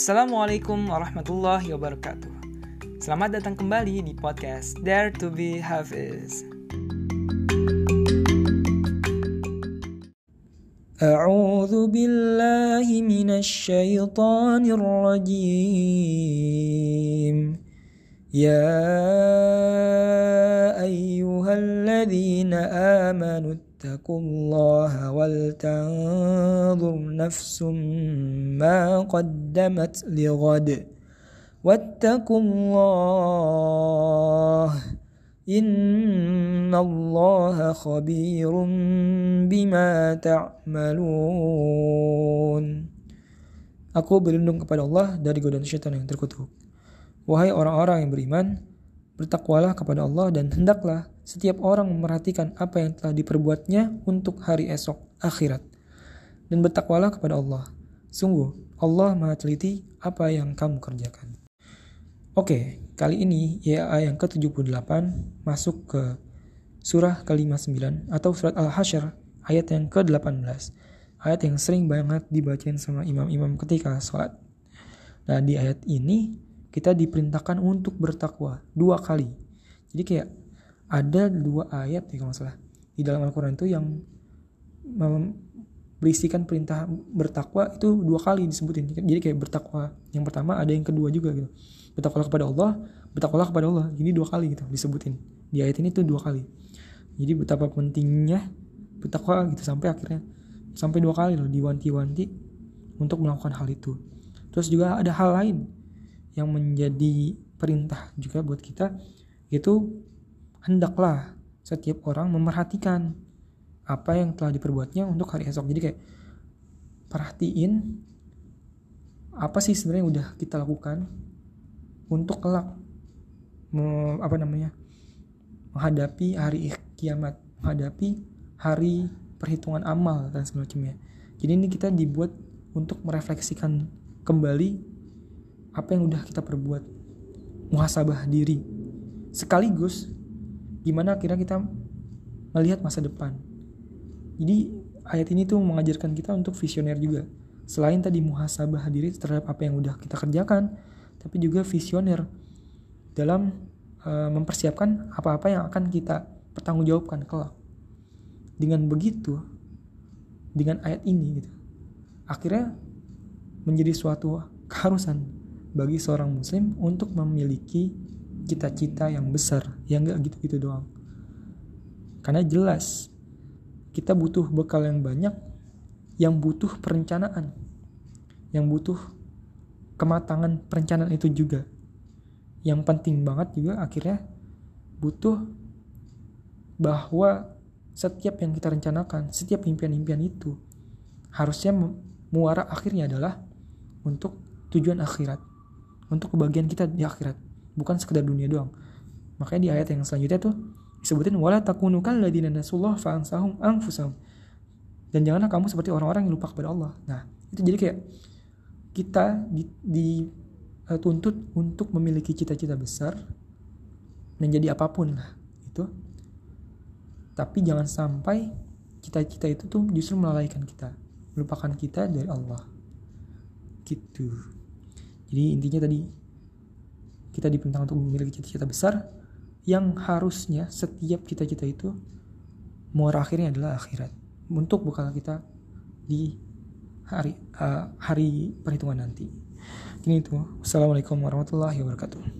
Assalamualaikum warahmatullahi wabarakatuh. Selamat datang kembali di podcast Dare to be Hafiz. أعوذ بالله من الشيطان الرجيم يا أيها الذين آمنوا اتقوا الله ولتنظر نفس ما قدمت لغد واتقوا الله إن الله خبير بما تعملون Aku berlindung kepada Allah dari godaan syaitan yang terkutuk. Wahai orang-orang yang beriman, bertakwalah kepada Allah dan hendaklah setiap orang memperhatikan apa yang telah diperbuatnya untuk hari esok, akhirat. Dan bertakwalah kepada Allah. Sungguh, Allah maha teliti apa yang kamu kerjakan. Oke, kali ini YA yang ke-78 masuk ke surah ke-59 atau surat Al-Hasyr ayat yang ke-18. Ayat yang sering banget dibacain sama imam-imam ketika sholat. Nah, di ayat ini kita diperintahkan untuk bertakwa dua kali. Jadi kayak ada dua ayat ya kalau salah di dalam Al-Quran itu yang berisikan perintah bertakwa itu dua kali disebutin. Jadi kayak bertakwa yang pertama ada yang kedua juga gitu. Bertakwalah kepada Allah bertakwalah kepada Allah. Jadi dua kali gitu disebutin. Di ayat ini tuh dua kali. Jadi betapa pentingnya bertakwa gitu sampai akhirnya sampai dua kali loh diwanti-wanti untuk melakukan hal itu. Terus juga ada hal lain yang menjadi perintah juga buat kita itu hendaklah setiap orang memerhatikan apa yang telah diperbuatnya untuk hari esok. Jadi kayak perhatiin apa sih sebenarnya udah kita lakukan untuk kelak me, apa namanya menghadapi hari kiamat menghadapi hari perhitungan amal dan semacamnya jadi ini kita dibuat untuk merefleksikan kembali apa yang udah kita perbuat muhasabah diri sekaligus gimana akhirnya kita melihat masa depan jadi ayat ini tuh mengajarkan kita untuk visioner juga. Selain tadi muhasabah diri terhadap apa yang udah kita kerjakan, tapi juga visioner dalam uh, mempersiapkan apa-apa yang akan kita pertanggungjawabkan kelak. Dengan begitu, dengan ayat ini gitu, akhirnya menjadi suatu keharusan bagi seorang muslim untuk memiliki cita-cita yang besar, yang gak gitu-gitu doang. Karena jelas kita butuh bekal yang banyak yang butuh perencanaan yang butuh kematangan perencanaan itu juga yang penting banget juga akhirnya butuh bahwa setiap yang kita rencanakan setiap impian-impian itu harusnya muara akhirnya adalah untuk tujuan akhirat untuk kebahagiaan kita di akhirat. Bukan sekedar dunia doang. Makanya di ayat yang selanjutnya tuh disebutin wala takunu kalladina nasullah fa'ansahum anfusahum. Dan janganlah kamu seperti orang-orang yang lupa kepada Allah. Nah itu jadi kayak kita dituntut di, uh, untuk memiliki cita-cita besar menjadi apa pun lah itu tapi jangan sampai cita-cita itu tuh justru melalaikan kita melupakan kita dari Allah gitu jadi intinya tadi kita diperintahkan untuk memiliki cita-cita besar yang harusnya setiap kita-kita itu muara akhirnya adalah akhirat untuk bekal kita di hari uh, hari perhitungan nanti. Ini itu. Assalamualaikum warahmatullahi wabarakatuh.